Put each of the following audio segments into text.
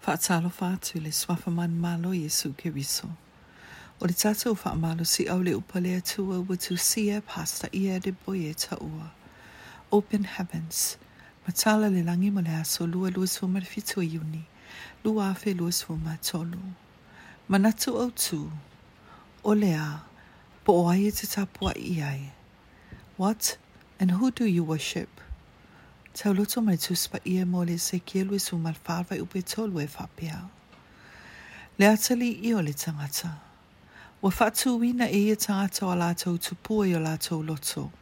Whaatalofa atu le swafaman malo Yesu Kiriso. O le tātou whaamalo si au le upale atua wa tu sia pasta ia de boye ta ua. Open heavens. Matala le langi mo le aso lua lua sumar fitua iuni. Lua afe lua sumar tolu. Manatu au tu. O lea. Po o aie te tapua iai. What and who do you worship? Tau loto mai tuspa ia mo le sekielu su malfarva i upe tolu e fapia. Le atali i o le tangata. Wa whatu wina e ia tangata o lātou tupua i o lātou loto.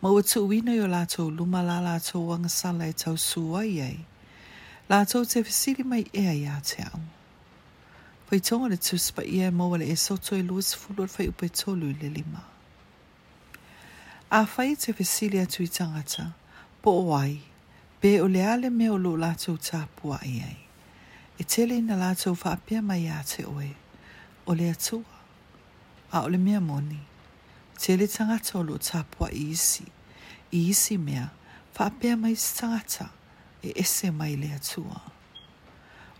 Ma ua tu wina i o lātou luma la lātou wangasala e tau sua i ei. Lātou te fisiri mai ea i a te au. Pai tonga le tuspa ia mo wale e soto e luas fulor fai upe tolu le lima. A fai te fisiri atu i tangata. Tangata. po o ai, pe o le ale me o lo lātou tā pua i ai. E tele ina lātou whaapia mai a te oe, o le atua, a o le mea moni. Tele tangata o lo tā pua i isi, i isi mea, whaapia mai tangata, e ese mai le atua.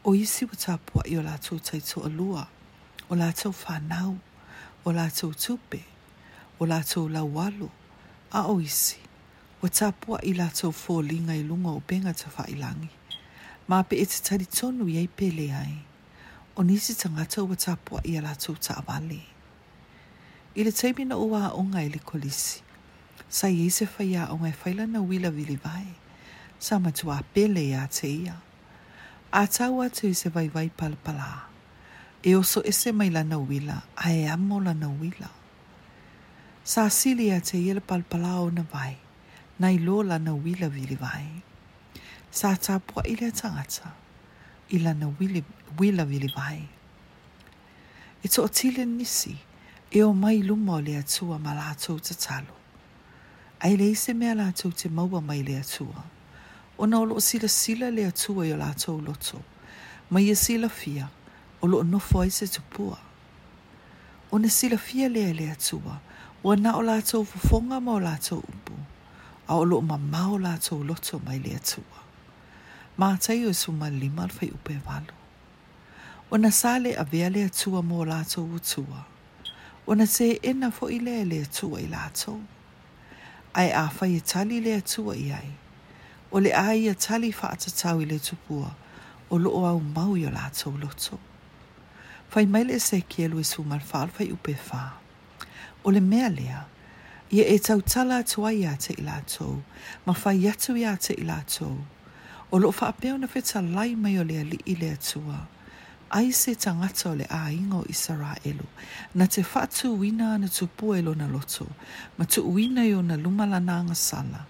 O isi wa tā pua i o lātou taito alua, o lātou whanau, o lātou tupe, o lātou lauwalo, a o isi. Wa ta pua i la tau fō linga i lunga o benga ta wha i langi. Ma pe e te tari tonu i ei pele ai. O nisi ta ngata wa ta pua i a la tau ta avale. I le teimi na ua a onga i le kolisi. Sa i eise whai a onga i e whaila na wila vili vai. Sa matua pele e a te ia. A tau atu i se vai vai palapala. E oso ese mai lana wila, a e amo lana wila. Sa sili a te ia le palapala o na vai. na lo lana uila vilivai. Sa tapua lea tangata i lana uila vilivai. E to atile nisi e o mai luma o le atua ma lātou te talo. Ai le ise mea lātou te maua mai le atua. Ona o loo sila sila le atua i o lātou loto. Ma ia e sila fia o loo nofo ai se tupua. Ona sila fia lea le atua. Ua na o lātou fufonga ma o lātou upu. a o lo ma mau la tō loto mai le atua. Ma tai o su ma lima al fai upe valo. O na sale a vea le atua mō la tō utua. O na te ena fo i lea le atua i la tō. Ai a fai e tali le atua i ai. O le ai a tali fa atatau i le tupua o lo au mau i o la tō loto. Fai mai le se kielu e su ma fai upe fa. O le mea lea, Ia e tau tala atua i ate i lato. Ma whai atu i ate i lato. O lo wha apeo na whetā lai mai o lea li i lea tua. Ai se tangata o le a ingo i sara elu. Na te whatu wina na tu elu na loto. Ma tu wina i na lumala na anga sala.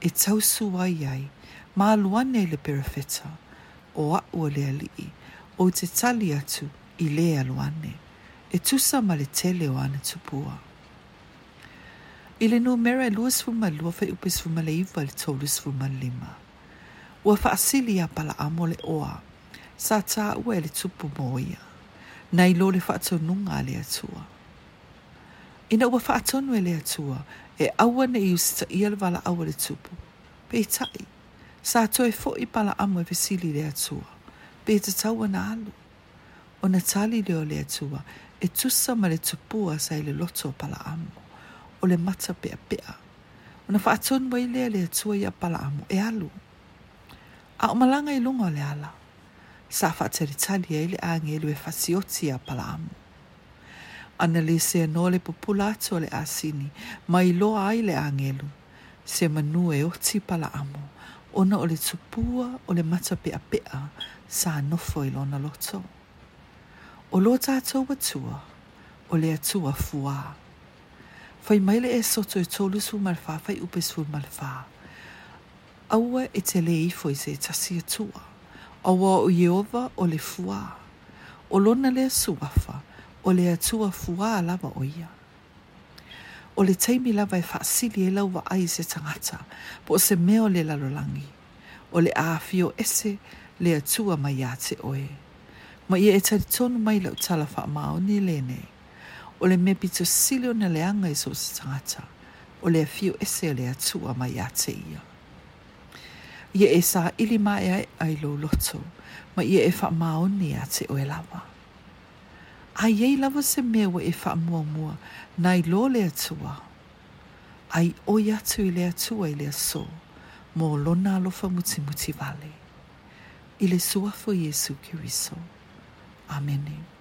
E tau su wai ai. Ma aluane le perafeta. O a ua lea li i. O te tali atu i lea aluane. E tusa ma le tele o ana tupua. pua. Ile no mera e luas fuma lua fai upes fuma le iwa le taulis fuma lima. Ua faasili a pala amo le oa, sa ta ua e le tupu moia, na ilo le faatonunga le atua. Ina ua faatonu e le atua, e awa ne i usita ia le awa le tupu. Pe i sa to e fo i pala amo e fesili le atua, pe i te taua na alu. O na tali leo le atua, e tusa ma le tupua sa i le loto pala amo. o le mata pea pea. O na whaatun wai lea lea tua ia pala amu e alu. A o malanga i lunga le ala. Sa whaateri tali e le aange lue fasioti ia pala amu. Ana le se no le popula atu le asini, ma i loa ai le angelu, se manu e oti pala amu, ona o le tupua o le mata pea pea sa nofo i lona loto. O lo tātou watua, o le atua fuaa. Fai maile e soto e tolu su malfa fai upe su malfa. Aua e te lei foi se tasi atua. Aua o Jeova o le fua. O lona lea suafa o le atua fua lava o ia. O le teimi lava e whaasili e lau ai se tangata po se mea o le lalolangi. O le aafio ese le atua mai a te oe. Ma ia e taritonu mai lau tala wha maoni lenei. o le mea pita sili o na leanga i e so se tangata, o e le afio ese le atua mai a te ia. Ia e sa ili mai ai ai lo loto, ma ia e wha maoni a te oe lawa. Ai ei lava se mewa e wha mua mua, nai lo le atua. Ai oi atu i le atua i le aso, mō lona alofa muti muti vale. I le suafo Jesu ki wiso. Amenei.